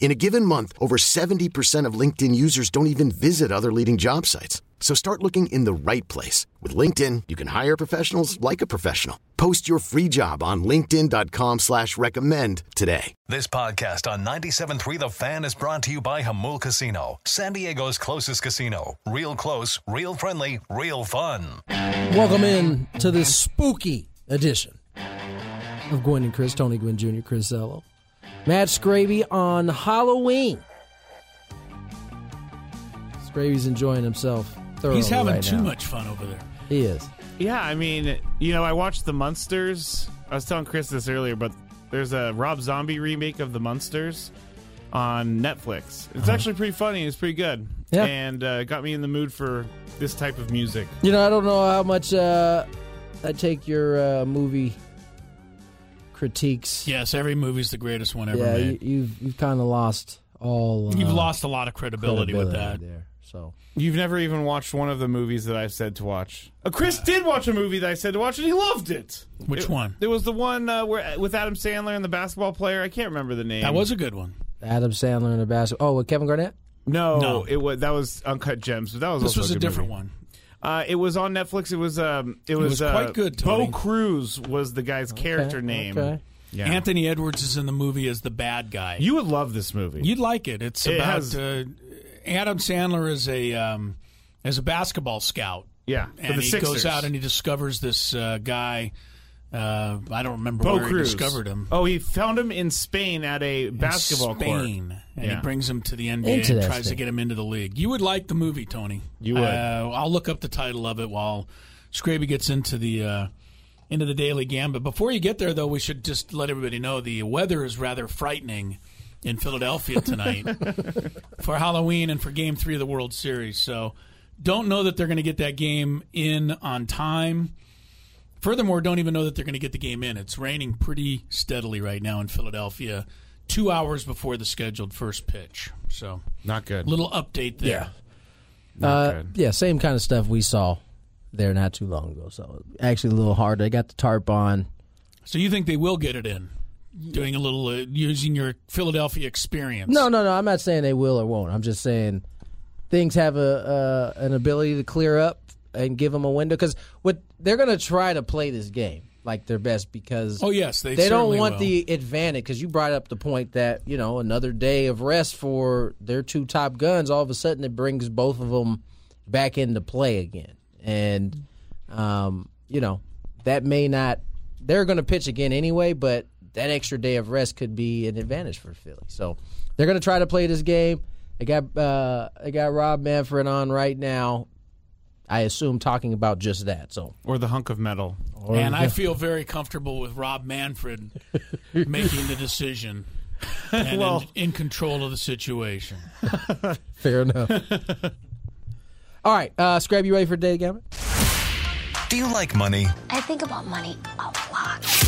In a given month, over 70% of LinkedIn users don't even visit other leading job sites. So start looking in the right place. With LinkedIn, you can hire professionals like a professional. Post your free job on linkedin.com slash recommend today. This podcast on 97.3 The Fan is brought to you by Jamul Casino, San Diego's closest casino. Real close, real friendly, real fun. Welcome in to this spooky edition of Gwynn and Chris, Tony Gwynn Jr., Chris Ello. Matt Scraby on Halloween. Scraby's enjoying himself thoroughly He's having right too now. much fun over there. He is. Yeah, I mean, you know, I watched The Munsters. I was telling Chris this earlier, but there's a Rob Zombie remake of The Munsters on Netflix. It's actually pretty funny. It's pretty good. Uh-huh. Yeah. And uh, got me in the mood for this type of music. You know, I don't know how much uh, I take your uh, movie critiques. Yes, every movie's the greatest one ever yeah, you, made. you've you've kind of lost all. Uh, You've lost a lot of credibility, with that. there. So You've never even watched one of the movies that I've said to watch. Uh, Chris did watch a movie that I said to watch, and he loved it. Which It- one? It was the one uh, where with Adam Sandler and the basketball player. I can't remember the name. That was a good one. Adam Sandler and the basketball. Oh, with Kevin Garnett. no, No. it was that was Uncut Gems. But that was This also was a good different movie. one. Uh, it was on Netflix. It was um, it was, was uh, quite good, Tony. Bo Cruz was the guy's character name. okay. Yeah. Anthony Edwards is in the movie as the bad guy. you would love this movie. You'd like it. It's It about has- uh, Adam Sandler is a um, as a basketball scout, yeah, for and the he Sixers. goes out and he discovers this uh, guy. Uh, I don't remember Bo where Cruz he discovered him. Oh, he found him in Spain at a basketball Spain, court. and Yeah. he brings him to the NBA and Interesting. tries to get him into the league. You would like the movie, Tony. You would. Uh, I'll look up the title of it while Scraby gets into the uh, into the Daily Gambit. Before you get there, though, we should just let everybody know the weather is rather frightening in Philadelphia tonight for Halloween and for Game Three of the World Series. So, don't know that they're going to get that game in on time. Furthermore, don't even know that they're going to get the game in. It's raining pretty steadily right now in Philadelphia, two hours before the scheduled first pitch. So, Not good. little update there. Not Uh, yeah, same kind of stuff we saw there not too long ago. So actually, a little hard. They got the tarp on. So you think they will get it in? Doing a little uh, using your Philadelphia experience. No, no, no. I'm not saying they will or won't. I'm just saying things have a uh, an ability to clear up and give them a window because what they're going to try to play this game like their best because Oh yes, they they don't want will. the advantage because you brought up the point that you know another day of rest for their two top guns all of a sudden it brings both of them back into play again. And um, you know that may not they're going to pitch again anyway but that extra day of rest could be an advantage for Philly. So they're going to try to play this game. They got uh, they got Rob Manfred on right now I assume talking about just that so Or the hunk of metal. and I feel very comfortable with Rob Manfred making the decision and Well- in, in control of the situation. Fair enough. All right, uh, Scrab, you ready for Daily Gambit? Do you like money? I think about money a lot.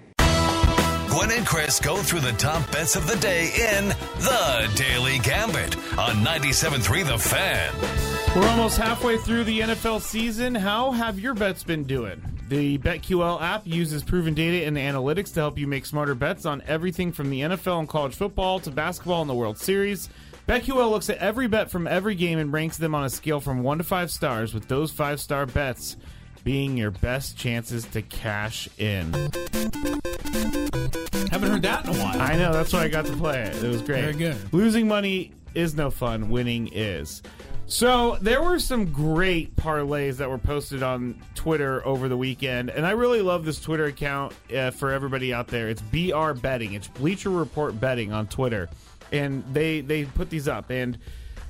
Gwynn and Chris go through the top bets of the day in The Daily Gambit on 97.3 The Fan. We're almost halfway through the NFL season. How have your bets been doing? The BetQL app uses proven data and analytics to help you make smarter bets on everything from the NFL and college football to basketball and the World Series. BetQL looks at every bet from every game and ranks them on a scale from 1 to 5 stars, with those 5 star bets being your best chances to cash in. Haven't heard that in a while. I know, that's why I got to play it. It was great. Very good. Losing money is no fun, winning is. So, there were some great parlays that were posted on Twitter over the weekend, and I really love this Twitter account uh, for everybody out there. It's BR Betting, it's Bleacher Report Betting on Twitter, and they they put these up and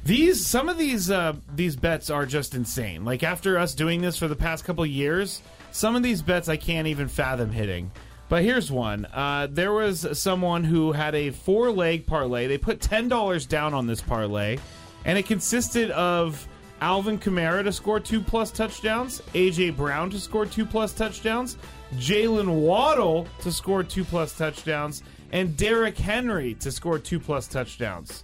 these some of these uh, these bets are just insane. Like after us doing this for the past couple years, some of these bets I can't even fathom hitting. But here's one. Uh, there was someone who had a four leg parlay. They put ten dollars down on this parlay, and it consisted of Alvin Kamara to score two plus touchdowns, AJ Brown to score two plus touchdowns, Jalen Waddle to score two plus touchdowns, and Derrick Henry to score two plus touchdowns.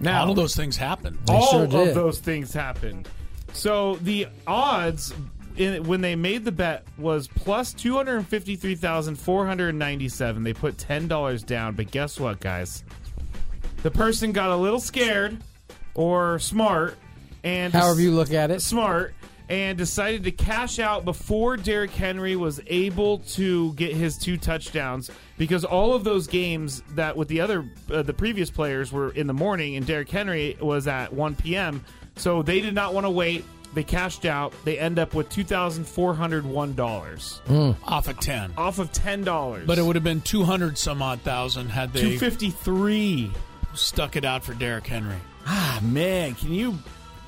Now, All of those things happen. all sure of those things happened. So the odds in, when they made the bet was plus two hundred fifty three thousand four hundred ninety seven. They put ten dollars down, but guess what, guys? The person got a little scared or smart, and However you look at it. smart and decided to cash out before Derrick Henry was able to get his two touchdowns because all of those games that with the other uh, the previous players were in the morning and Derrick Henry was at 1 p.m. So they did not want to wait. They cashed out. They end up with two thousand four hundred one dollars Off of 10. off of ten dollars. But it would have been 200 some odd thousand had they two fifty three. stuck it out for Derrick Henry. Ah man, can you?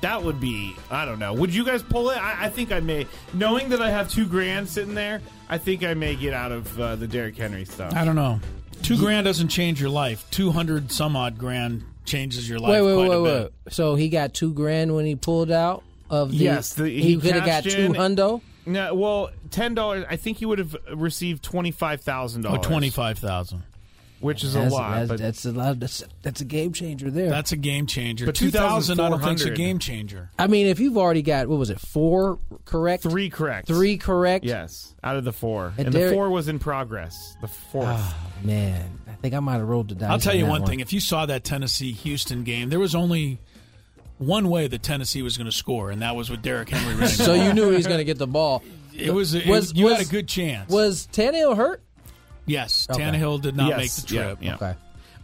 That would be. I don't know. Would you guys pull it? I, I think I may. Knowing that I have two grand sitting there, I think I may get out of uh, the Derrick Henry stuff. I don't know. Two grand doesn't change your life. 200 some odd grand changes your life Wait, wait, quite wait, a wait. bit. So he got two grand when he pulled out of the. Yes, the- he, he could have got cashed two in- hundo. No, well, ten dollars. I think he would have received twenty five thousand Oh, dollars. 25,000. Which is a That's, lot. that's, but that's a lot. That's, that's a game changer there. That's a game changer. But 2,000 I don't think's a game changer. I mean, if you've already got what was it, four correct, three correct. three correct. Yes, out of the four, And and, the four was in progress. The fourth. Oh man, I think I might have rolled the dice. I'll tell on you that one thing. If you saw that Tennessee Houston game, there was only one way that Tennessee was going to score, and that was with Derrick Henry running. So you knew he was going to get the ball. it was, it- Was- you had a good chance. Was Tannehill hurt? Yes, Okay. Tannehill did not Yes, make the trip. yeah, yeah. Okay.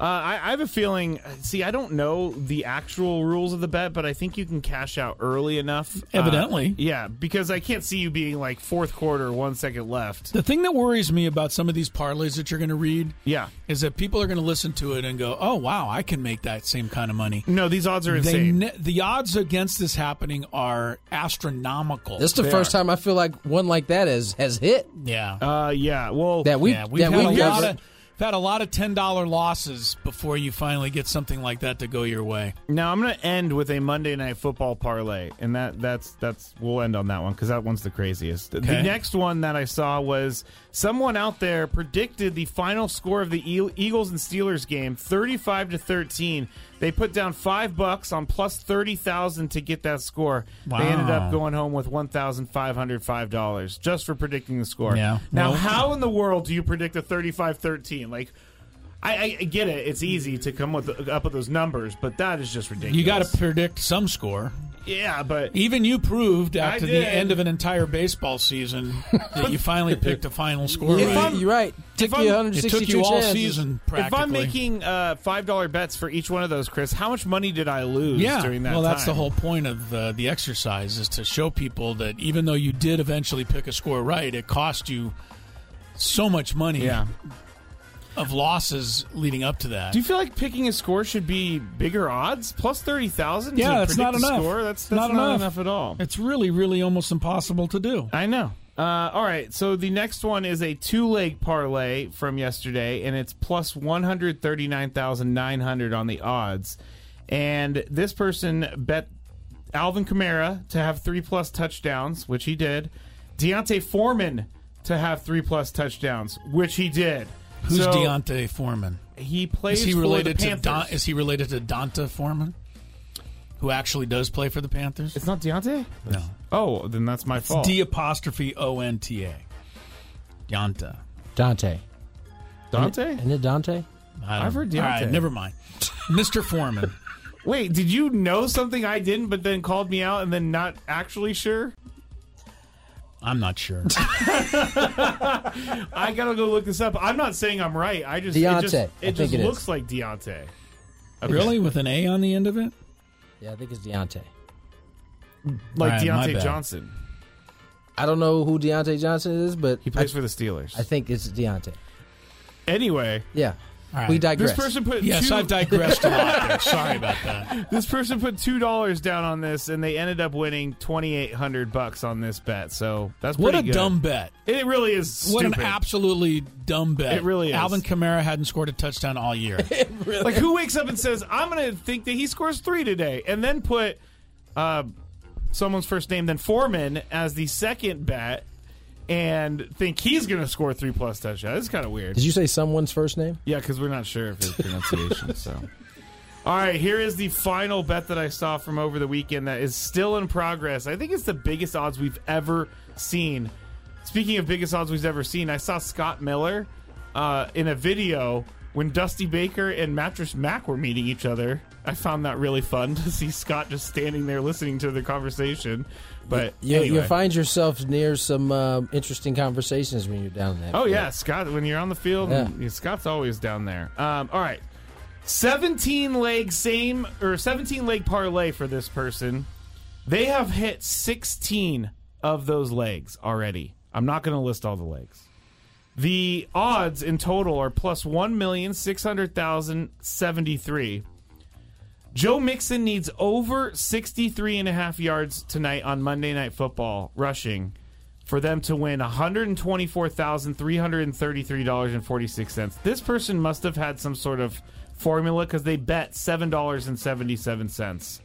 Uh, I, I have a feeling. See, I don't know the actual rules of the bet, but I think you can cash out early enough. Uh, Evidently. yeah, because I can't see you being like fourth quarter, one second left. The thing that worries me about some of these parlays that you're going to read Yeah, is that people are going to listen to it and go, "Oh, wow, I can make that same kind of money." no, these odds are insane. ne- the odds against this happening are astronomical. This is the They first are. time I feel like one like that has has hit. yeah, uh, yeah. Well, That we yeah, we've that had we a lot of we've had a lot of ten dollar losses before you finally get something like that to go your way. Now I'm going to end with a Monday Night Football parlay, and that that's that's we'll end on that one because that one's the craziest. The next one that I saw was someone out there predicted the final score of the Eagles and Steelers game, 35 to 13. They put down five bucks on plus thirty thousand to get that score. They ended up going home with one thousand five hundred five dollars just for predicting the score. Yeah. Now, Well- how in the world do you predict a 35-13? Like. I, I get it. It's easy to come with up with those numbers, but that is just ridiculous. You got to predict some score. Yeah, but Even you proved after the end of an entire baseball season that you finally picked a final score. Yeah, right. You're right. Took if you I'm- It took you all chances. season practically. if I'm making uh, five dollar bets for each one of those, Chris, how much money did I lose yeah, during that? well, that's the whole point of uh, the exercise is to show people that even though you did eventually pick a score right, it cost you so much money Yeah. Of losses leading up to that. Do you feel like picking a score should be bigger odds? Plus thirty thousand? Yeah, that's predict not the enough. Score? That's, that's Not not, enough. enough. at all. it's really, really almost impossible to do. I know. Uh, all right, so the next one is a two leg parlay from yesterday, and it's plus one hundred thirty nine thousand nine hundred on the odds. And this person bet Alvin Kamara to have three plus touchdowns, which he did. Deontay Foreman to have three plus touchdowns, which he did. Who's So, Deontay Foreman? He plays Is he for related the to Panthers. Don, is he related to D'Onta Foreman, who actually does play for the Panthers? it's not Deontay. no, Oh, then that's my fault. D apostrophe O N T A. Yanta. Dante. Dante? Isn't it Dante? I I've heard know. All right, never mind. Mr. Foreman. Wait, did you know something I didn't, but then called me out and then not actually sure? I'm not sure. I gotta go look this up. I'm not saying I'm right. I just Deontay. it just, I it think just it is. looks like Deontay. Okay. Really? With an A on the end of it? Yeah, I think it's Deontay. Like All right, Deontay. Johnson. I don't know who Diontae Johnson is, but He plays I, for the Steelers. I think it's Deontay. anyway, Yeah. All right. We digress. this person put Yes, two, I've digressed a lot there. Sorry about that. this person put two dollars down on this, and they ended up winning twenty eight hundred bucks on this bet. So that's What a good. dumb bet. It really is. What an absolutely dumb bet. It really is. Alvin Kamara hadn't scored a touchdown all year. Like who wakes up and says, "I'm going to think that he scores three today," and then put uh, someone's first name, then Foreman as the second bet, and think he's going to score three plus touchdowns. It's kind of weird. Did you say someone's first name? Yeah, because we're not sure of his pronunciation. so, all right, here is the final bet that I saw from over the weekend that is still in progress. I think it's the biggest odds we've ever seen. Speaking of biggest odds we've ever seen, I saw Scott Miller uh, in a video when Dusty Baker and Mattress Mac were meeting each other. I found that really fun to see Scott just standing there listening to the conversation. But You, anyway. you find yourself near some uh, interesting conversations when you're down there. Oh yeah, Scott. When you're on the field, Yeah. Scott's always down there. Um, all right, seventeen leg same or seventeen leg parlay for this person. They have hit sixteen of those legs already. I'm not going to list all the legs. The odds in total are plus one million six hundred thousand seventy three. Joe Mixon needs over 63 and a half yards tonight on Monday Night Football rushing for them to win $124,333.46. This person must have had some sort of formula because they bet $7.77.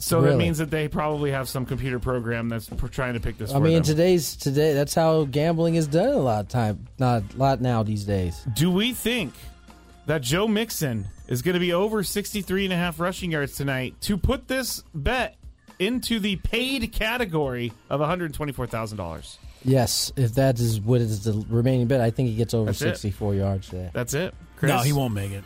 So that means that they probably have some computer program that's pr- trying to pick this I for mean, them. today's today. That's how gambling is done a lot of time. Not a lot now these days. Do we think that Joe Mixon is going to be over 63 and a half rushing yards tonight to put this bet into the paid category of $124,000? Yes, if that is what is the remaining bet, I think he gets over That's it. 64 yards today. That's it. Chris? No, he won't make it.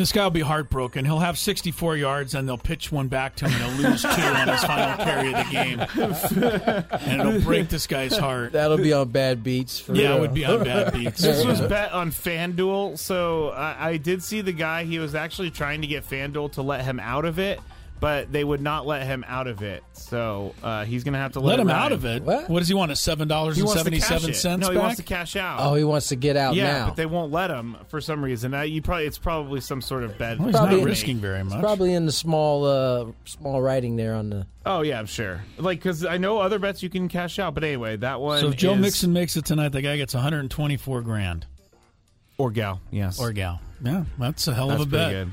This guy will be heartbroken. He'll have 64 yards, and they'll pitch one back to him, and he'll lose two on his final carry of the game. and it'll break this guy's heart. That'll be on bad beats. For Yeah, real. it would be on bad beats. This was bet on FanDuel, so I, I did see the guy. He was actually trying to get FanDuel to let him out of it, but they would not let him out of it. So uh, he's going to have to let, Let him ride. out of it. What? What does he want? A seven dollars He and wants to cash seventy-seven it. cents No, he back? wants to cash out. Oh, he wants to get out yeah, now. but they won't let him for some reason. Uh, you probably it's probably some sort of bad. Well, he's Probably- not risking very much. Probably in the small, uh, small writing there on the. Oh yeah, I'm sure. Like because I know other bets you can cash out, but anyway, that one. so if Joe is- Mixon makes it tonight, the guy gets 124 grand or gal, yes, or gal. Yeah, that's a hell that's of a bet. good.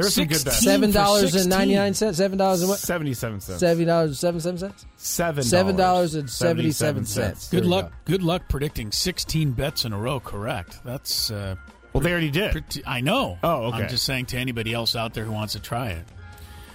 There were some good bets. Sixteen Seven for dollars ninety nine. Seven dollars and what? Seventy-seven cents. Seven dollars and seven seven cents. Seven. Seven dollars and seventy seven cents. Good luck. go. Good luck predicting 16 bets in a row. Correct. That's. Uh, Well, they already did. pretty, I know. Oh, okay. I'm just saying to anybody else out there who wants to try it.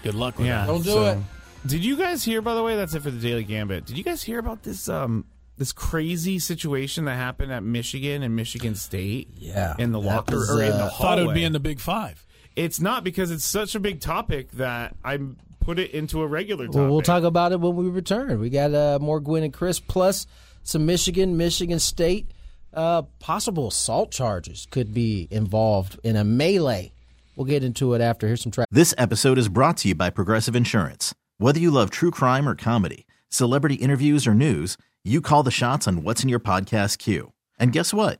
Good luck with Yeah, that. Don't do so- it. Did you guys hear? By the way, that's it for the Daily Gambit. Did you guys hear about this? Um, this crazy situation that happened at Michigan and Michigan State. Yeah, in the locker was, or in uh, the I thought it would be in the Big Five. It's not because it's such a big topic that I put it into a regular topic. Well, we'll talk about it when we return. We got uh, more Gwynn and Chris, plus some Michigan, Michigan State. Uh, possible assault charges could be involved in a melee. We'll get into it after. Here's some track. This episode is brought to you by Progressive Insurance. Whether you love true crime or comedy, celebrity interviews or news, you call the shots on what's in your podcast queue. And guess what?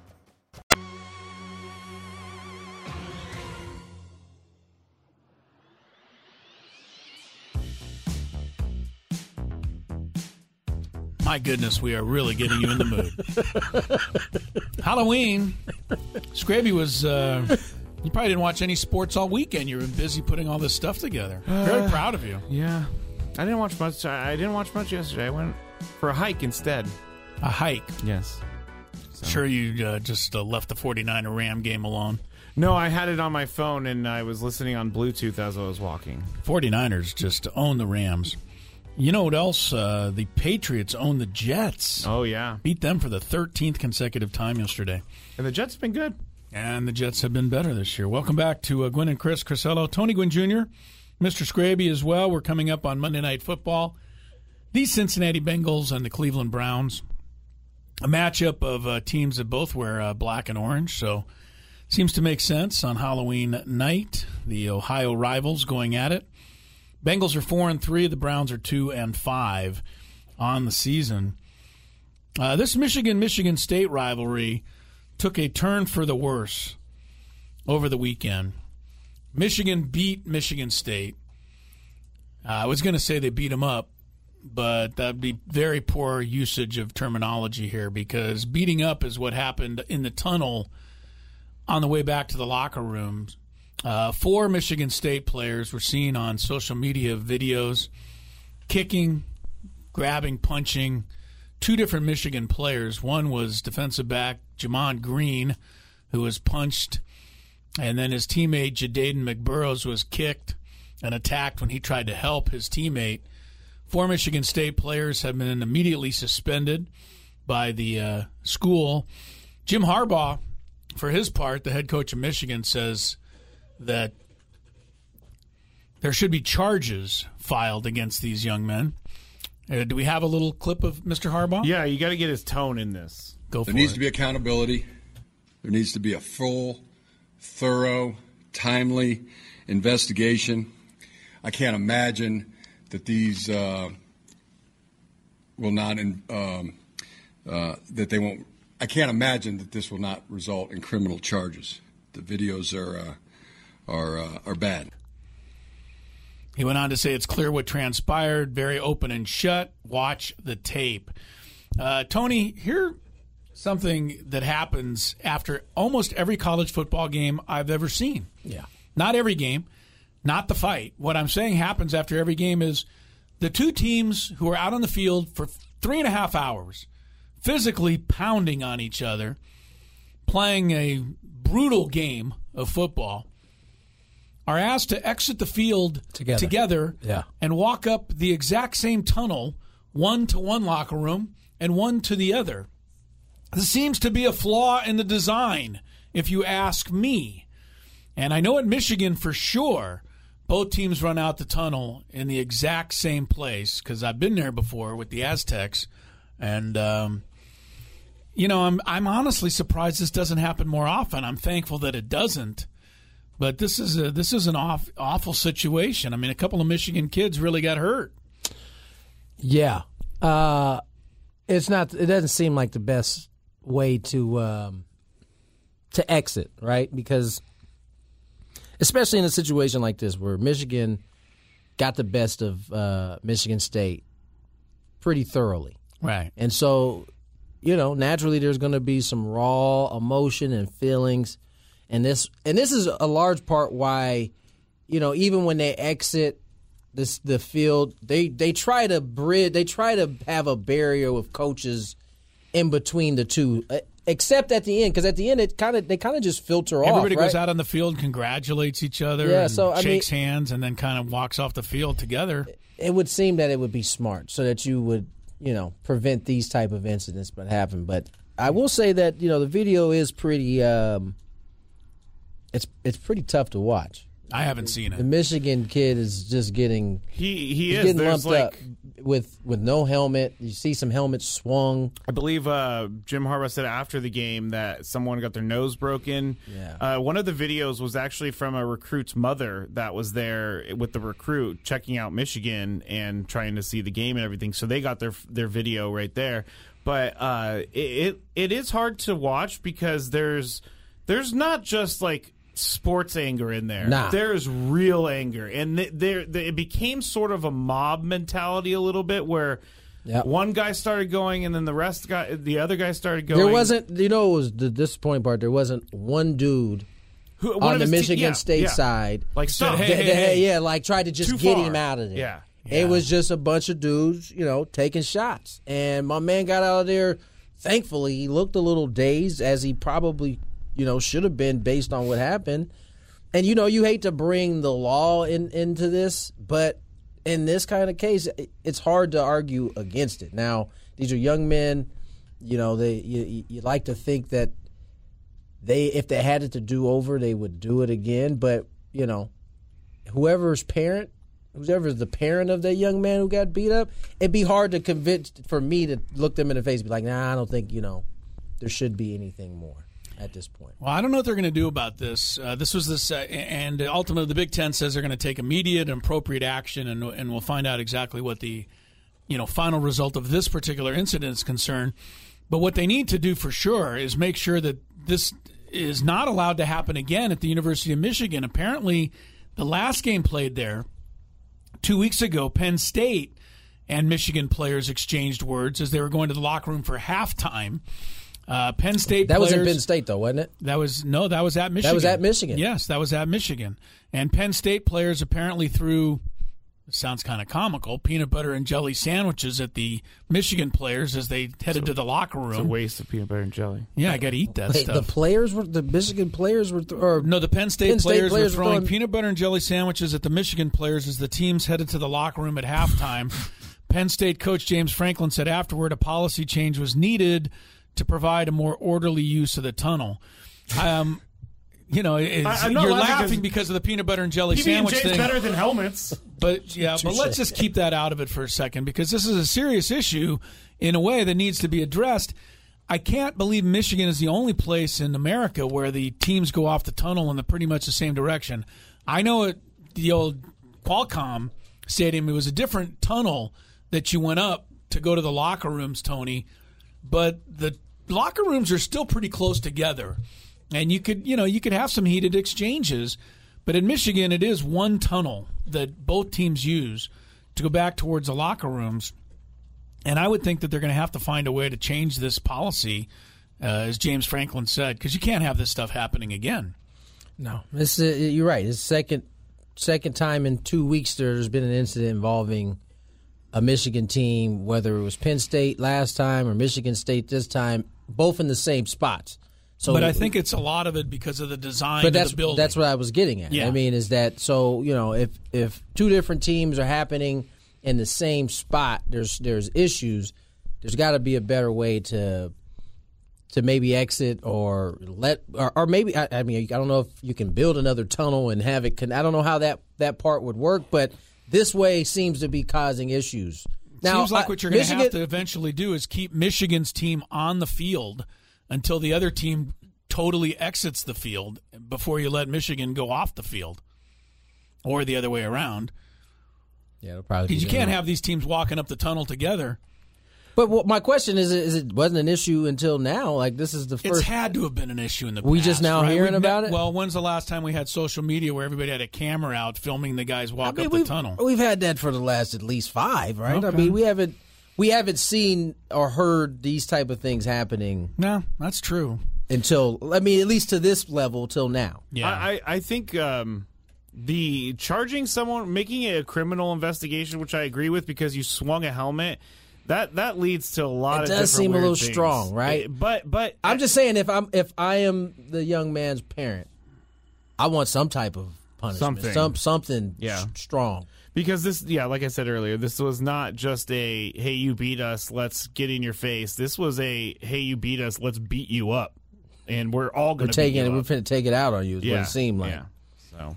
My goodness, we are really getting you in the mood. Halloween. Scraby was. Uh, you probably didn't watch any sports all weekend. You were busy putting all this stuff together. Very Uh, proud of you. Yeah, I didn't watch much. I didn't watch much yesterday. I went for a hike instead. A hike. Yes. Sure, you uh, just uh, left the 49er Ram game alone. No, I had it on my phone and I was listening on Bluetooth as I was walking. 49ers just own the Rams. You know what else? Uh, the Patriots own the Jets. Oh yeah, beat them for the 13th consecutive time yesterday. And the Jets have been good. And the Jets have been better this year. Welcome back to uh, Gwynn and Chris Crisello, Tony Gwynn Jr., Mr. Scraby as well. We're coming up on Monday Night Football. The Cincinnati Bengals and the Cleveland Browns. A matchup of uh, teams that both wear uh, black and orange, so seems to make sense on Halloween night. The Ohio rivals going at it. Bengals are four and three. The Browns are two and five on the season. Uh, this Michigan Michigan State rivalry took a turn for the worse over the weekend. Michigan beat Michigan State. Uh, I was going to say they beat them up, but that'd be very poor usage of terminology here because beating up is what happened in the tunnel on the way back to the locker rooms. Uh, four Michigan State players were seen on social media videos kicking, grabbing, punching two different Michigan players. One was defensive back Gemon Green, who was punched, and then his teammate Ja'Den McBurrows was kicked and attacked when he tried to help his teammate. Four Michigan State players have been immediately suspended by the uh, school. Jim Harbaugh, for his part, the head coach of Michigan, says that there should be charges filed against these young men. Uh, do we have a little clip of Mr. Harbaugh? Yeah, you got to get his tone in this. Go for there needs it. to be accountability. There needs to be a full, thorough, timely investigation. I can't imagine that these uh, will not, in, um, uh, that they won't. I can't imagine that this will not result in criminal charges. The videos are uh, are uh, are bad. He went on to say it's clear what transpired, very open and shut. Watch the tape. Uh, Tony, here something that happens after almost every college football game I've ever seen. Yeah. Not every game, not the fight. What I'm saying happens after every game is the two teams who are out on the field for three and a half hours, physically pounding on each other, playing a brutal game of football, are asked to exit the field Together. together Yeah. and walk up the exact same tunnel, one to one locker room and one to the other. This seems to be a flaw in the design, if you ask me. And I know at Michigan for sure, both teams run out the tunnel in the exact same place because I've been there before with the Aztecs, and um, you know I'm I'm honestly surprised this doesn't happen more often. I'm thankful that it doesn't. But this is a this is an off, awful situation. I mean, a couple of Michigan kids really got hurt. Yeah. Uh, it's not. It doesn't seem like the best way to um, to exit, right? Because especially in a situation like this where Michigan got the best of uh, Michigan State pretty thoroughly, Right. and so you know naturally there's going to be some raw emotion and feelings, and this and this is a large part why you know even when they exit this the field they they try to bridge they try to have a barrier with coaches in between the two Uh, except at the end, because at the end it kind of they kind of just filter off. Everybody goes right? out on the field, congratulates each other, Yeah, and so, I shakes mean- hands, and then kind of walks off the field together. It would seem that it would be smart so that you would you know prevent these type of incidents from happening. But I will say that you know the video is pretty. Um, it's it's pretty tough to watch. I haven't seen it. The. Michigan kid is just getting He he is. getting lumped like up with with no helmet. You see some helmets swung. I believe uh, Jim Harbaugh said after the game that someone got their nose broken. Yeah. Uh, one of the videos was actually from a recruit's mother that was there with the recruit checking out Michigan and trying to see the game and everything. So they got their their video right there. But uh, it, it it is hard to watch because there's there's not just like sports anger in there. Nah. There's real anger, and th- there th- it became sort of a mob mentality a little bit where. Yep. One guy started going, and then the rest got the other guy started going. There wasn't, you know, it was the disappointing part. There wasn't one dude Who- one on the his te- Michigan yeah, State yeah. side like stop. Hey, hey, hey. yeah, like tried to just get far. him out of there. Yeah. It was just a bunch of dudes, you know, taking shots. And my man got out of there. Thankfully, he looked a little dazed, as he probably, you know, should have been based on what happened. And you know, you hate to bring the law in into this, but in this kind of case, it- it's hard to argue against it. Now, these are young men. You know, they you, you- you like to think that they, if they had it to do over, they would do it again. But you know, whoever's parent, whoever's the parent of that young man who got beat up, it'd be hard to convince for me to look them in the face and be like, nah, I don't think you know there should be anything more at this point. Well, I don't know what they're going to do about this. Uh, this was this, uh, and ultimately, the Big Ten says they're going to take immediate and appropriate action, and and we'll find out exactly what the, you know, final result of this particular incident is concerned. But what they need to do for sure is make sure that this is not allowed to happen again at the University of Michigan. Apparently, the last game played there two weeks ago, Penn State and Michigan players exchanged words as they were going to the locker room for halftime. Uh, Penn State That was in Penn State, though, wasn't it? that was no, that was at Michigan. That was at Michigan. Yes, that was at Michigan. And Penn State players apparently threw sounds kind of comical peanut butter and jelly sandwiches at the Michigan players as they headed to the locker room. It's a waste of peanut butter and jelly. Yeah, I got to eat that Wait, stuff. the players were the Michigan players were, th- or no, the Penn State, Penn State players, players were were throwing throwing- peanut butter and jelly sandwiches at the Michigan players as the teams headed to the locker room at halftime. Penn State coach James Franklin said afterward a policy change was needed to provide a more orderly use of the tunnel. Um, you know, it's, I- you're laughing laughing 'cause because of the peanut butter and jelly PB and sandwich thing. better than helmets. But yeah, but let's just keep that out of it for a second because this is a serious issue in a way that needs to be addressed. I can't believe Michigan is the only place in America where the teams go off the tunnel in the pretty much the same direction. I know at the old Qualcomm Stadium, it was a different tunnel that you went up to go to the locker rooms, Tony, but the locker rooms are still pretty close together. And you could, you know, you could have some heated exchanges, but in Michigan, it is one tunnel that both teams use to go back towards the locker rooms. And I would think that they're going to have to find a way to change this policy, uh, as James Franklin said, because you can't have this stuff happening again. No, this uh, you're right. It's second second time in two weeks there's been an incident involving a Michigan team, whether it was Penn State last time or Michigan State this time, both in the same spots. So, but I think it's a lot of it because of the design but of that's the building. that's what I was getting at. Yeah. I mean, is that so? You know, if if two different teams are happening in the same spot, there's there's issues. There's got to be a better way to to maybe exit or let or, or maybe I, I mean I don't know if you can build another tunnel and have it. Can, I don't know how that that part would work, but this way seems to be causing issues. Now, Seems like what you're going to have to eventually do is keep Michigan's team on the field until the other team totally exits the field before you let Michigan go off the field, or the other way around. Yeah, it'll probably. Because be you can't have these teams walking up the tunnel together. But what, my question is: Is it wasn't an issue until now? Like this is the first. It's first. had to have been an issue in the past. We past. just now right? hearing We've ne- about it? Well, when's the last time we had social media where everybody had a camera out filming the guys walk I mean, up the tunnel? We've had that for the last at least five, right? I mean, we haven't we haven't seen or heard these type of things happening No, that's true. until I mean, at least to this level till now. Yeah. I, I I think um, the charging someone, making it a criminal investigation, which I agree with because you swung a helmet. That that leads to a lot of It does different seem a little things. strong, right? Eh, But but I'm just saying if I'm if I am the young man's parent, I want some type of punishment, Something. some something Yeah. s- strong. because this yeah, like I said earlier, this was not just a hey you beat us, let's get in your face. This was a hey you beat us, let's beat you up. And we're all going to taking it. We're up. finna take it out on you. Is what Yeah, it seemed like. yeah. So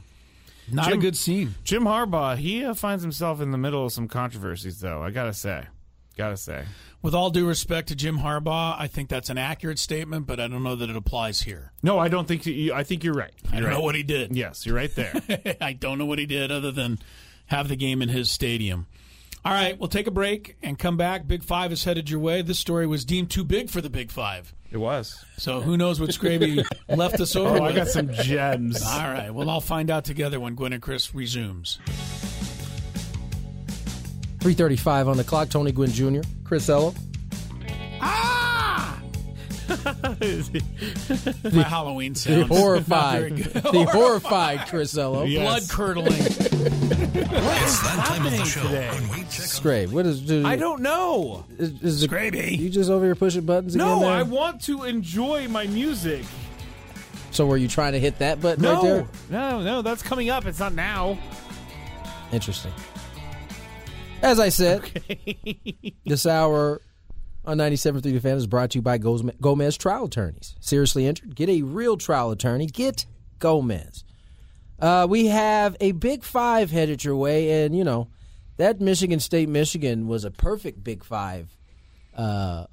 Not a good scene. Jim Harbaugh, he uh, finds himself in the middle of some controversies though. I got to say. Got to say. With all due respect to Jim Harbaugh, I think that's an accurate statement, but I don't know that it applies here. No, I don't think you, I think you're right. I You're don't right. know what he did. Yes, you're right there. I don't know what he did other than have the game in his stadium. All right, we'll take a break and come back. Big Five is headed your way. This story was deemed too big for the Big Five. It was. So who knows what Scraby left us over Oh, I got some gems. All right, well, I'll find out together when Gwynn and Chris resumes. 335 on the clock. Tony Gwynn Jr., Chris Ello. Ah! My Halloween sounds. The horrified, Not very good. the horrified Chris Ello. Blood curdling. What's that time of the show today? when we Scrape. What is? Do, I don't know. Is, is it- Scraby. You just over here pushing buttons again? No, there? I want to enjoy my music. So were you trying to hit that button No, right there? no, no. That's coming up. It's not now. Interesting. As I said, this hour on 97.3 The Fan is brought to you by Gomez, Gomez Trial Attorneys. Seriously injured? Get a real trial attorney. Get Gomez. Uh, we have a Big Five headed your way, and, you know, that Michigan State, Michigan was a perfect Big Five uh,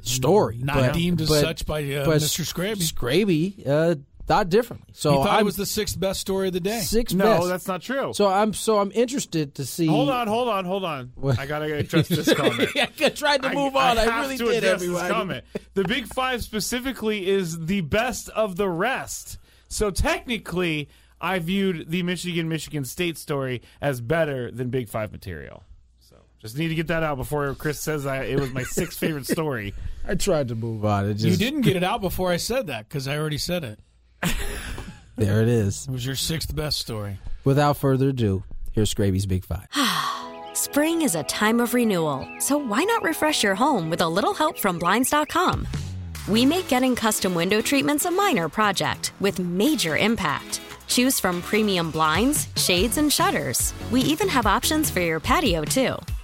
story. Not but- deemed as but- such by uh, Mr. Scraby. Scraby uh, thought differently. So he thought I'm it was the sixth best story of the day. sixth No, best. that's not true. So I'm so I'm interested to see. hold on, hold on, hold on. What? I gotta address this comment. I tried to move on. I, have really to did. address this comment. The Big Five specifically is the best of the rest. So technically, I viewed the Michigan Michigan State story as better than Big Five material. So just need to get that out before Chris says I, it was my sixth favorite story. I tried to move on. It just, You didn't get it out before I said that because I already said it. There it is. It was your sixth best story. Without further ado, here's Scraby's Big Five. Spring is a time of renewal, so why not refresh your home with a little help from Blinds.com? We make getting custom window treatments a minor project with major impact. Choose from premium blinds, shades, and shutters. We even have options for your patio, too.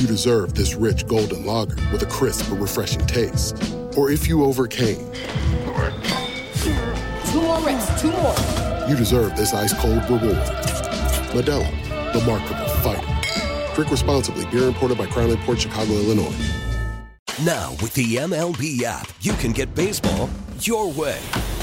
you deserve this rich golden lager with a crisp but refreshing taste. Or if you overcame, Two more reps, two more. you deserve this ice cold reward. Modelo, the mark of a fighter. Drink responsibly. Beer imported by Crown Port Chicago, Illinois. Now, with the MLB app, you can get baseball your way.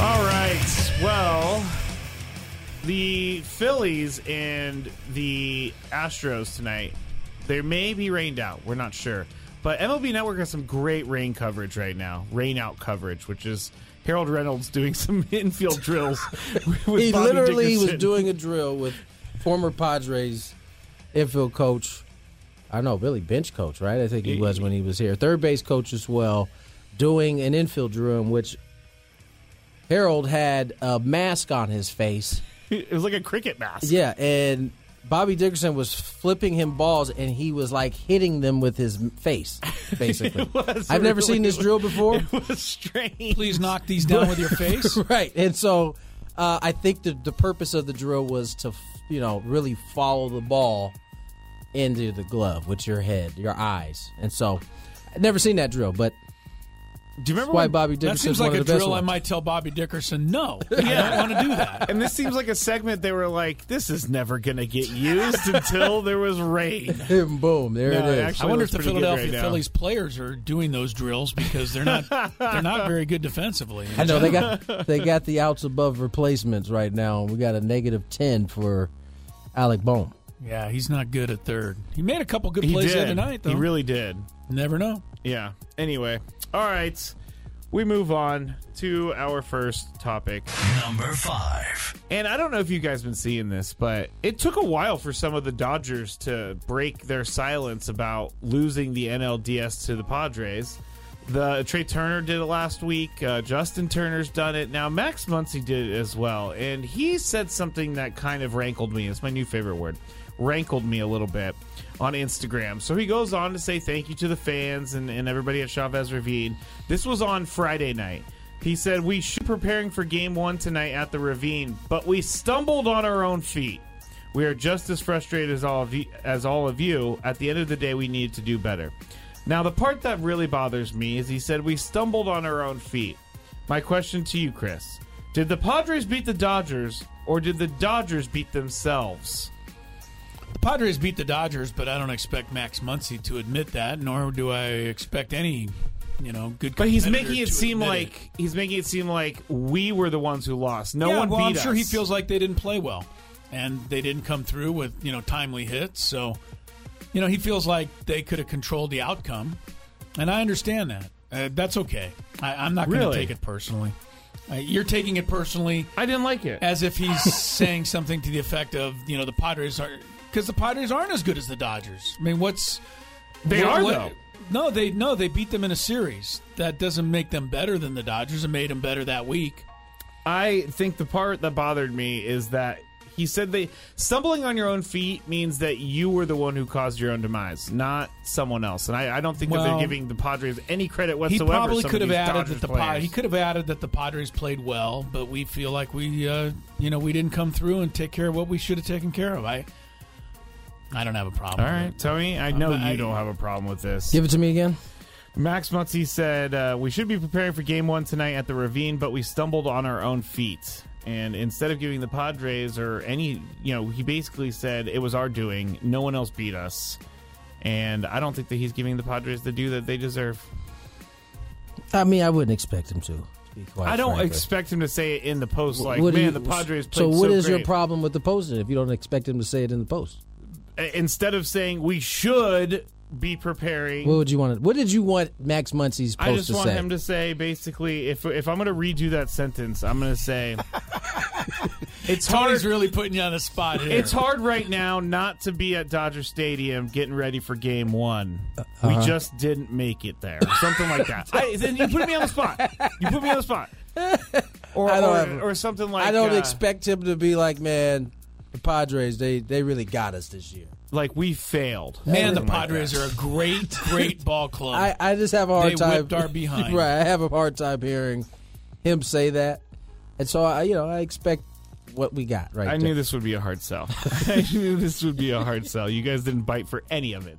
All right. Well, the Phillies and the Astros tonight. There may be rained out. We're not sure. But MLB Network has some great rain coverage right now. Rain out coverage, which is Harold Reynolds doing some infield drills. he Bobby literally was doing a drill with former Padres infield coach. I know Billy bench coach, right? I think he was when he was here. Third base coach as well, doing an infield drill in which Harold had a mask on his face. It was like a cricket mask. Yeah, and Bobby Dickerson was flipping him balls, and he was like hitting them with his face, basically. I've never seen this drill before. It was strange. Please knock these down with your face. right. And so uh, I think the, the purpose of the drill was to, you know, really follow the ball into the glove with your head, your eyes. And so I've never seen that drill, but do you remember why when- Bobby That seems like a of the best drill I might tell Bobby Dickerson no. yeah. I don't want to do that. And this seems like a segment they were like, this is never going to get used until there was rain. And boom, there No, it is. it I wonder if the Philadelphia right. Phillies players are doing those drills because they're not they're not very good defensively. I know they got they got the outs above replacements right now. We got a negative ten for Alec Bohm. Yeah, he's not good at third. He made a couple good He plays the other night, though. He really did. Never know. Yeah. Anyway, all right. We move on to our first topic. Number five. And I don't know if you guys have been seeing this, but it took a while for some of the Dodgers to break their silence about losing the NLDS to the Padres. The Trea Turner did it last week. Uh, Justin Turner's done it now. Max Muncy did it as well, and he said something that kind of rankled me. It's my new favorite word. Rankled me a little bit on Instagram. So he goes on to say thank you to the fans and, and everybody at Chavez Ravine. This was on Friday night. He said we should be preparing for game one tonight at the Ravine, but we stumbled on our own feet. We are just as frustrated as all of you, as all of you. At the end of the day, we need to do better. Now, the part that really bothers me is he said we stumbled on our own feet. My question to you, Chris: Did the Padres beat the Dodgers, or did the Dodgers beat themselves? The Padres beat the Dodgers, but I don't expect Max Muncy to admit that, nor do I expect any, you know, good. But he's making it seem like he's making it seem like we were the ones who lost. No yeah, one well, beat I'm us. sure he feels like they didn't play well, and they didn't come through with you know timely hits. So, you know, he feels like they could have controlled the outcome, and I understand that. Uh, that's okay. I, I'm not going to take it personally. Uh, you're taking it personally. I didn't like it. as if he's saying something to the effect of you know the Padres are because the Padres aren't as good as the Dodgers. I mean, what's They what- are, what- though. No, they no they beat them in a series. That doesn't make them better than the Dodgers. It made them better that week. I think the part that bothered me is that he said they stumbling on your own feet means that you were the one who caused your own demise, not someone else. And I, I don't think that they're giving the Padres any credit whatsoever. He probably could have added Dodgers that the players. he could have added that the Padres played well, but we feel like we uh, you know we didn't come through and take care of what we should have taken care of. I I don't have a problem. All with right, it. Tony. I know Um, I- you don't have a problem with this. Give it to me again. Max Muncy said uh, we should be preparing for Game One tonight at the Ravine, but we stumbled on our own feet. And instead of giving the Padres or any, you know, he basically said it was our doing. No one else beat us, and I don't think that he's giving the Padres the due that they deserve. I mean, I wouldn't expect him to. to be quite I don't frankly. expect him to say it in the post like, What "Man, you- the Padres played So, so what is your problem with the post if you don't expect him to say it in the post? Instead of saying we should be preparing, What would you want? What did you want Max Muncy's post I just to want say? him to say basically if if I'm going to redo that sentence, I'm going to say it's Tony's hard. really putting you on the spot here. It's hard right now not to be at Dodger Stadium getting ready for Game One. We Uh-huh. just didn't make it there, something like that. I, then you put me on the spot. You put me on the spot, or I don't or, have- or something like that. I don't uh, expect him to be like, man, the Padres they they really got us this year. Like we failed. Man, the Something like Padres are a great, great ball club. I, I just have a hard They time. whipped our behind. right, I have a hard time hearing him say that, and so I, you know, I expect what we got right. I there. knew this would be a hard sell. I knew this would be a hard sell. You guys didn't bite for any of it.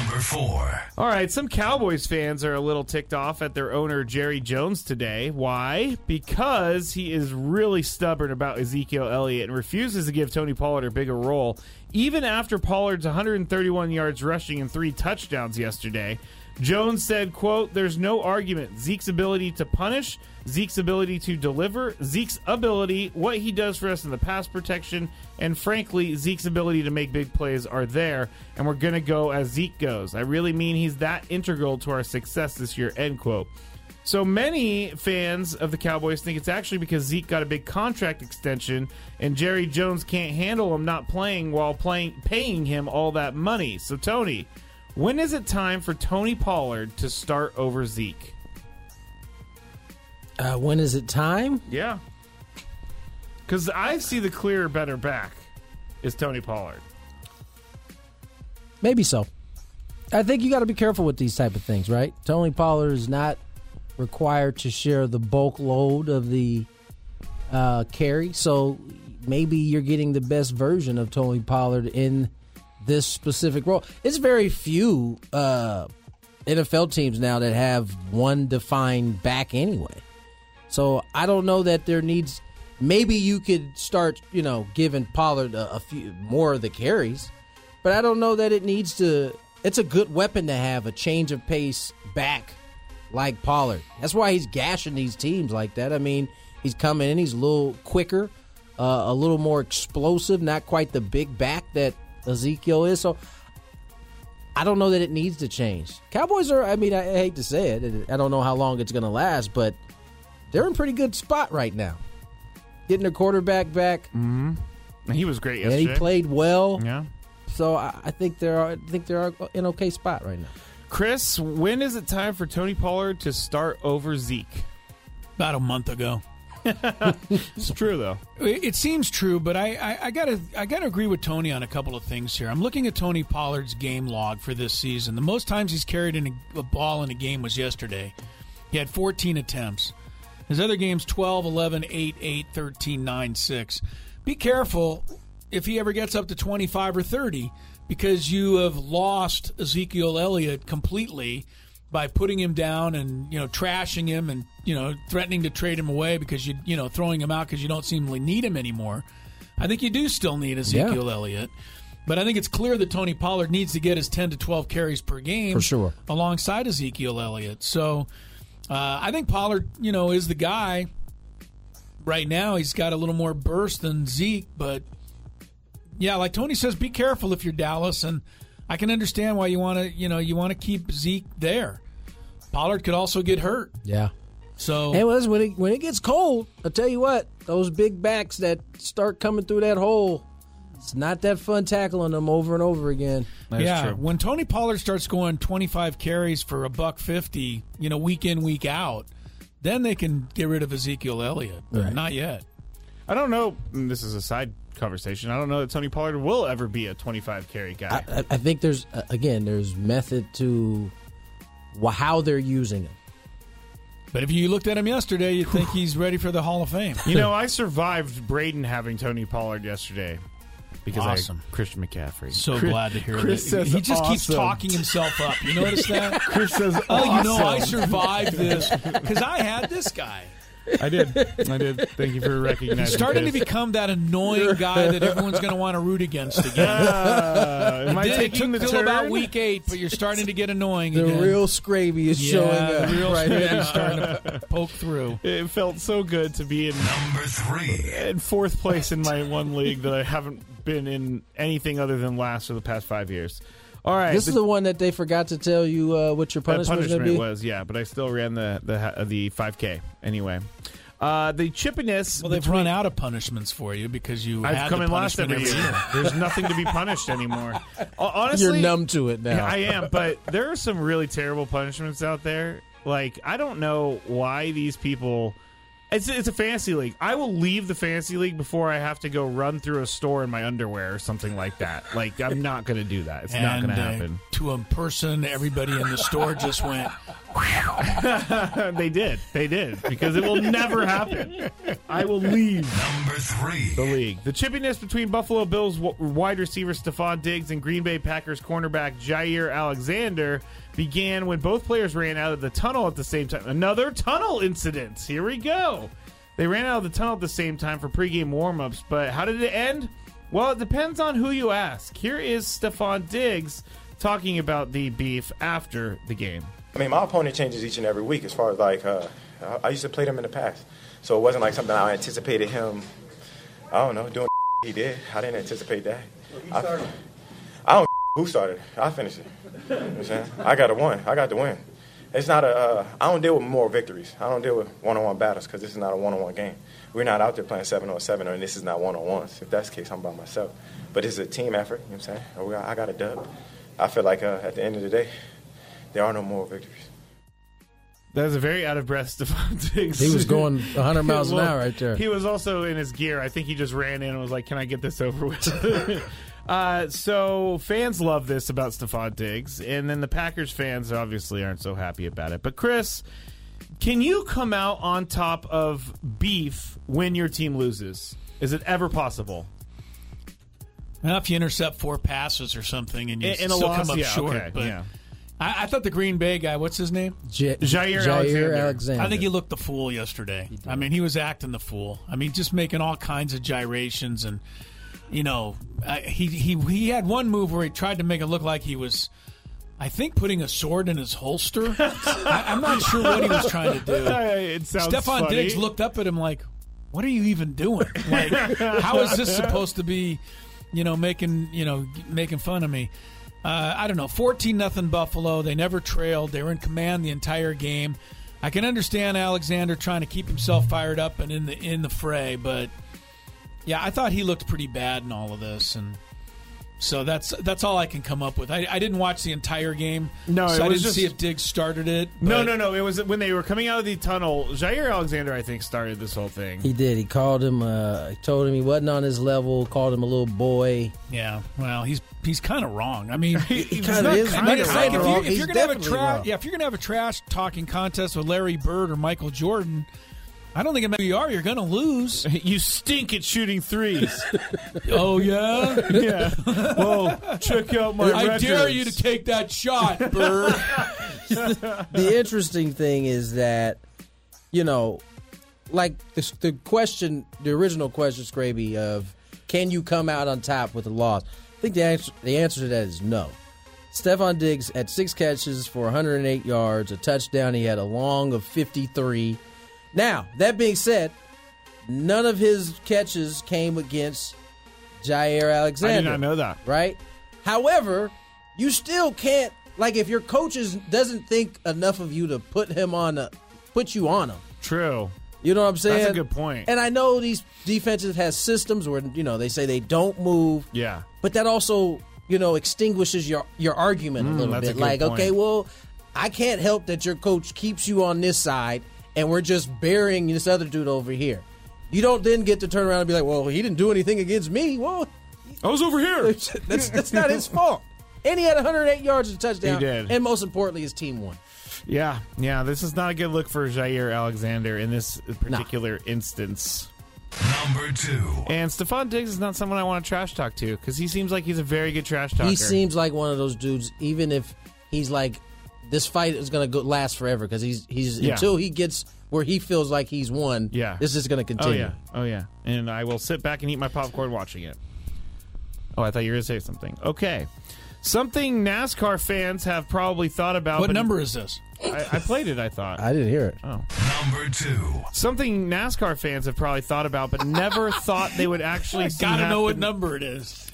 Number four. All right, some Cowboys fans are a little ticked off at their owner Jerry Jones today. Why? Because he is really stubborn about Ezekiel Elliott and refuses to give Tony Pollard a bigger role, even after Pollard's 131 yards rushing and three touchdowns yesterday. Jones said, quote, There's no argument. Zeke's ability to punish, Zeke's ability to deliver, Zeke's ability, what he does for us in the pass protection, and frankly, Zeke's ability to make big plays are there, and we're going to go as Zeke goes. I really mean he's that integral to our success this year, end quote. So many fans of the Cowboys think it's actually because Zeke got a big contract extension and Jerry Jones can't handle him not playing while playing paying him all that money. So Tony, when is it time for Tony Pollard to start over Zeke? Uh, when is it time? Yeah. Because I see the clearer, better back is Tony Pollard. Maybe so. I think you got to be careful with these type of things, right? Tony Pollard is not required to share the bulk load of the uh, carry, so maybe you're getting the best version of Tony Pollard in this specific role. It's very few uh, NFL teams now that have one defined back anyway. So I don't know that there needs. Maybe you could start, you know, giving Pollard a, a few more of the carries, but I don't know that it needs to. It's a good weapon to have a change of pace back like Pollard. That's why he's gashing these teams like that. I mean, he's coming in, he's a little quicker, uh, a little more explosive, not quite the big back that Ezekiel is. So I don't know that it needs to change. Cowboys are, I mean, I, I hate to say it, I don't know how long it's going to last, but they're in pretty good spot right now. Getting their quarterback back. Mm-hmm. He was great And yesterday. he played well. Yeah. So I, I think they're I think they're in okay spot right now. Chris, when is it time for Tony Pollard to start over Zeke? About a month ago. It's true though. It seems true, but I, I, I gotta I gotta agree with Tony on a couple of things here. I'm looking at Tony Pollard's game log for this season. The most times he's carried in a, a ball in a game was yesterday. He had 14 attempts. His other games 12, 11, 8, 8, 13, 9, 6. Be careful if he ever gets up to 25 or 30 because you have lost Ezekiel Elliott completely by putting him down and you know trashing him and you know threatening to trade him away because you you know throwing him out because you don't seemingly need him anymore. I think you do still need Ezekiel Yeah. Elliott. But I think it's clear that Tony Pollard needs to get his 10 to 12 carries per game For sure. alongside Ezekiel Elliott. So uh, I think Pollard, you know, is the guy. Right now, he's got a little more burst than Zeke, but yeah, like Tony says, be careful if you're Dallas, and I can understand why you want to, you know, you want to keep Zeke there. Pollard could also get hurt, Yeah. So Hey, well, when it when it gets cold, I'll tell you what, those big backs that start coming through that hole, it's not that fun tackling them over and over again. yeah, when Tony Pollard starts going 25 carries for a buck 50, you know, week in week out, then they can get rid of Ezekiel Elliott. But Right. Not yet. I don't know. and This is a side conversation. I don't know that Tony Pollard will ever be a 25 carry guy. I, I- I think there's uh, again there's method to how they're using him. But if you looked at him yesterday, you'd think he's ready for the Hall of Fame. you know, I survived Braden having Tony Pollard yesterday because Awesome. I had Christian McCaffrey. So Chris- glad to hear Chris it. says He just keeps talking himself up. You notice that? Chris says, Oh, you know, I survived this because I had this guy. I did. I did. Thank you for recognizing. He's starting to become that annoying guy that everyone's going to want to root against again. Ah, am It I did. It took the till about week eight, but you're starting to get annoying The again. real Scraby is yeah, showing up the real right Scraby's now. starting to poke through. It felt so good to be in Number three. in fourth place in my one league that I haven't been in anything other than last for the past five years. All right, This is the one that they forgot to tell you uh, what your punishment, punishment was going to be. was yeah, but I still ran the the the 5K anyway. Uh, the chippiness. Well, they've between- run out of punishments for you because you I've had come in last every year. There's nothing to be punished anymore. Honestly, You're numb to it now. I am, but there are some really terrible punishments out there. Like I don't know why these people. It's it's a fantasy league. I will leave the fantasy league before I have to go run through a store in my underwear or something like that. Like I'm not going to do that. It's not going to uh, happen. to a person, everybody in the store just went. they did. They did because it will never happen. I will leave Number three. the league. The chippiness between Buffalo Bills wide receiver Stefon Diggs and Green Bay Packers cornerback Jaire Alexander began when both players ran out of the tunnel at the same time. Another tunnel incident. Here we go. They ran out of the tunnel at the same time for pregame warmups, but how did it end? Well, it depends on who you ask. Here is Stefon Diggs talking about the beef after the game. I mean, my opponent changes each and every week. As far as like, uh, I- used to play them in the past, so it wasn't like something I anticipated him. I don't know doing he did. I didn't anticipate that. I, I don't who started. I finished it. You know what I'm saying? I got a win. I got the win. It's not a. Uh, I don't deal with more victories. I don't deal with one-on-one battles because this is not a one-on-one game. We're not out there playing seven on seven, and this is not one-on-ones. If that's the case, I'm by myself. But it's a team effort. You know what I'm saying? I got a dub. I feel like uh, at the end of the day, there are no more victories. That was a very out of breath Stefon Diggs. He was going 100 miles an hour right there. He was also in his gear. I think he just ran in and was like, "Can I get this over with?" uh, so fans love this about Stefon Diggs, and then the Packers fans obviously aren't so happy about it. But Chris, can you come out on top of beef when your team loses? Is it ever possible? Well, if you intercept four passes or something and you In- in a still loss, come up yeah, short, okay, but yeah. I, I thought the Green Bay guy, what's his name? J- Jaire Jaire Alexander. Alexander. I think he looked the fool yesterday. I mean, he was acting the fool. I mean, just making all kinds of gyrations and you know, I, he he he had one move where he tried to make it look like he was. I think putting a sword in his holster. I, I'm not sure what he was trying to do. It sounds Stefon funny. Diggs looked up at him like, "What are you even doing? Like, how is this supposed to be? You know, making you know making fun of me." Uh, I don't know. Fourteen nothing Buffalo. They never trailed. They were in command the entire game. I can understand Alexander trying to keep himself fired up and in the in the fray, but yeah, I thought he looked pretty bad in all of this, and so that's that's all I can come up with. I, I didn't watch the entire game, No, so it I didn't just- see if Diggs started it. No, no, no. It was when they were coming out of the tunnel. Jaire Alexander, I think, started this whole thing. He did. He called him. Uh, told him he wasn't on his level. Called him a little boy. Yeah, well, he's he's kind of wrong. I mean, He he's kinda is I mean, kinda it's like if, you, if you're gonna have a definitely trash, wrong. yeah, if you're gonna have a trash talking contest with Larry Bird or Michael Jordan, I don't think it matters who you are. You're gonna lose. you stink at shooting threes. oh yeah, yeah. Well, check out my. I dare you to take that shot, Bird. the interesting thing is that, you know, like the, the question, the original question, Scraby, of can you come out on top with a loss? I think the answer, the answer to that is no. Stefon Diggs had six catches for 108 yards, a touchdown. He had a long of 53. Now, that being said, none of his catches came against Jaire Alexander. I did not know that. Right? However, you still can't like if your coaches doesn't think enough of you to put him on a put you on him. True. You know what I'm saying? That's a good point. And I know these defenses has systems where you know they say they don't move, Yeah. but that also you know extinguishes your your argument a Mm, little a bit. good like, point. okay, well, I can't help that your coach keeps you on this side, and we're just burying this other dude over here. You don't then get to turn around and be like, well, he didn't do anything against me. Well, I was over here. that's that's not his fault. And he had 108 yards and a touchdown. He did. And most importantly, his team won. Yeah, yeah. This is not a good look for Jaire Alexander in this particular instance. Number two. And Stefon Diggs is not someone I want to trash talk to because he seems like he's a very good trash talker. He seems like one of those dudes. Even if he's like, this fight is going to last forever because he's he's Yeah. until he gets where he feels like he's won. Yeah. this is going to continue. Oh continue. yeah, oh yeah. And I will sit back and eat my popcorn watching it. Oh, I thought you were going to say something. Okay, something NASCAR fans have probably thought about. What number is this? I, I played it. I thought. I didn't hear it. Oh. Number two. Something NASCAR fans have probably thought about, but never thought they would actually. I see gotta know what number it is.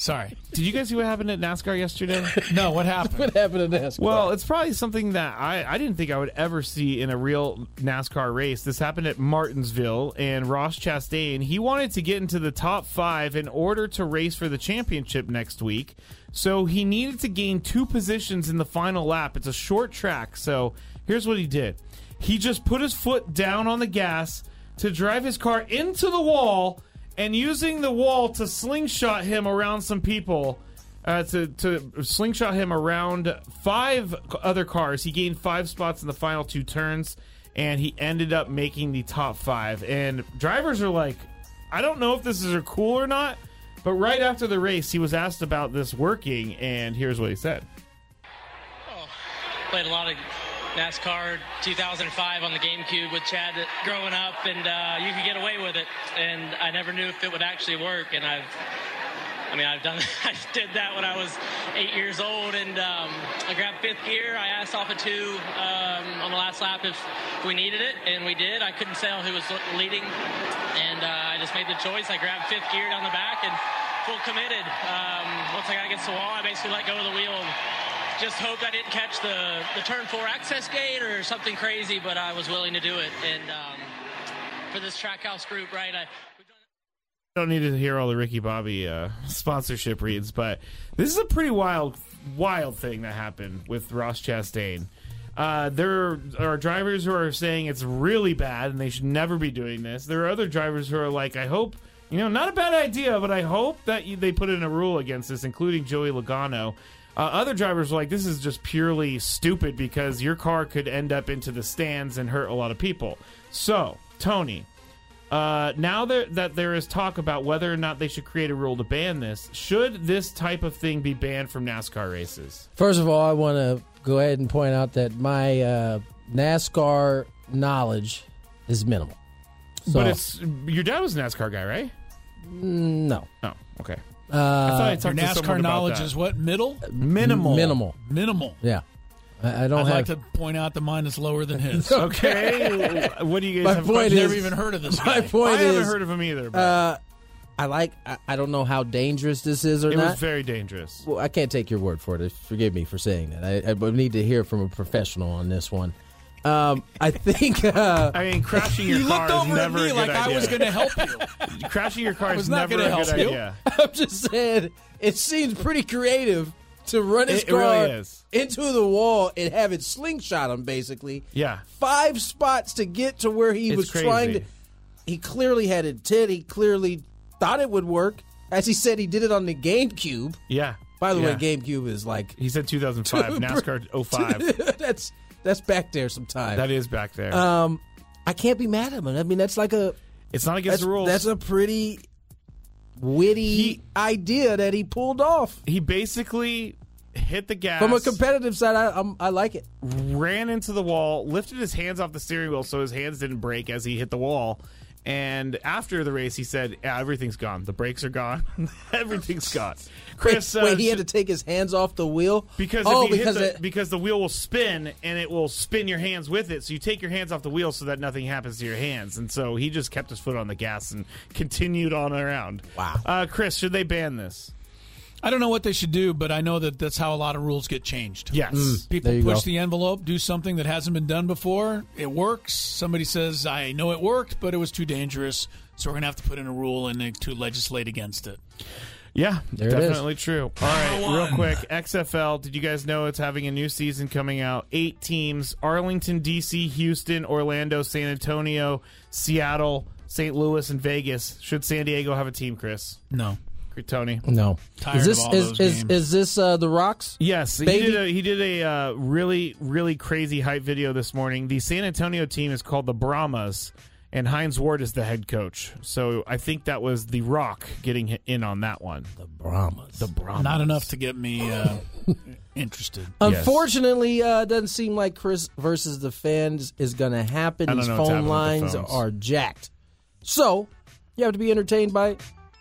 Sorry. Did you guys see what happened at NASCAR yesterday? No, what happened? what happened at NASCAR? Well, it's probably something that I, I didn't think I would ever see in a real NASCAR race. This happened at Martinsville, and Ross Chastain, he wanted to get into the top five in order to race for the championship next week. So he needed to gain two positions in the final lap. It's a short track, so here's what he did. He just put his foot down on the gas to drive his car into the wall and using the wall to slingshot him around some people uh, to, to slingshot him around five other cars. He gained five spots in the final two turns, and he ended up making the top five. And drivers are like, I don't know if this is cool or not, but right after the race, he was asked about this working, and here's what he said. played a lot of NASCAR 2005 on the GameCube with Chad growing up, and uh, you could get away with it. And I never knew if it would actually work. And I've I mean, I've done, I did that when I was eight years old, and um, I grabbed fifth gear. I asked off a two um, on the last lap if we needed it, and we did. I couldn't tell who was leading, and uh, I just made the choice. I grabbed fifth gear down the back and full committed. Um, once I got against the wall, I basically let go of the wheel. And just hoped I didn't catch the, the turn four access gate or something crazy, but I was willing to do it. And um, for this Trackhouse group, right, I, don't need to hear all the Ricky Bobby uh, sponsorship reads, but this is a pretty wild, wild thing that happened with Ross Chastain. Uh, there are drivers who are saying it's really bad and they should never be doing this. There are other drivers who are like, I hope, you know, not a bad idea, but I hope that you, they put in a rule against this, including Joey Logano. Uh, other drivers were like, this is just purely stupid because your car could end up into the stands and hurt a lot of people. So, Tony, uh, now that, that there is talk about whether or not they should create a rule to ban this, should this type of thing be banned from NASCAR races? First of all, I want to go ahead and point out that my uh, NASCAR knowledge is minimal. So, but it's your dad was a NASCAR guy, right? No. Oh, okay. Uh, I thought I your NASCAR knowledge is what middle, minimal, minimal, minimal. Yeah. I, I don't I'd have like to point out that mine is lower than his. okay, what do you guys My have? point is- never even heard of this My guy. point I haven't is, heard of him either. But uh, I like. I, I don't know how dangerous this is or it not. was very dangerous. well, I can't take your word for it. Forgive me for saying that. I, I need to hear from a professional on this one. Um, I think. Uh, I mean, crashing your You car looked is over at never me a like good I idea. was going to help you. crashing your car is not never a good help you. idea. I'm just saying, it seems pretty creative to run his It- it really car into the wall and have it slingshot him. Basically, Yeah. five spots to get to where he It's was crazy. trying to. He clearly had intent. He clearly thought it would work. As he said, he did it on the GameCube. Yeah. By the Yeah. way, GameCube is like He said 2005, NASCAR 05. that's that's back there sometime. That is back there. Um, I can't be mad at him. I mean, that's like a it's not against the rules. that's a pretty witty idea that he pulled off he basically hit the gas from a competitive side. I I'm, I like it. ran into the wall, lifted his hands off the steering wheel so his hands didn't break as he hit the wall. And after the race, he said, yeah, "Everything's gone. The brakes are gone. Everything's gone." Chris, wait, wait, uh, he had to take his hands off the wheel because oh, because the, it, because the wheel will spin and it will spin your hands with it. So you take your hands off the wheel so that nothing happens to your hands. And so he just kept his foot on the gas and continued on around. Wow. Uh, Chris, should they ban this? I don't know what they should do, but I know that that's how a lot of rules get changed. Yes. Mm. People push go. the envelope, do something that hasn't been done before. It works. Somebody says, I know it worked, but it was too dangerous, so we're going to have to put in a rule and to legislate against it. Yeah, There it is. definitely true. All right, Number real quick, XFL. Did you guys know it's having a new season coming out? Eight teams: Arlington, DC, Houston, Orlando, San Antonio, Seattle, St. Louis, and Vegas. Should San Diego have a team, Chris? No. Tony. no. Tired is this of all is those is, games. is this uh, the Rocks? Yes, he did a, he did a uh, really really crazy hype video this morning. The San Antonio team is called the Brahmas, and Hines Ward is the head coach. So I think that was the Rock getting in on that one. The Brahmas. The Brahmas, Not enough to get me uh, interested. Unfortunately, uh, it doesn't seem like Chris versus the fans is going to happen. I don't These know phone happening with the lines phones. are jacked. So you have to be entertained by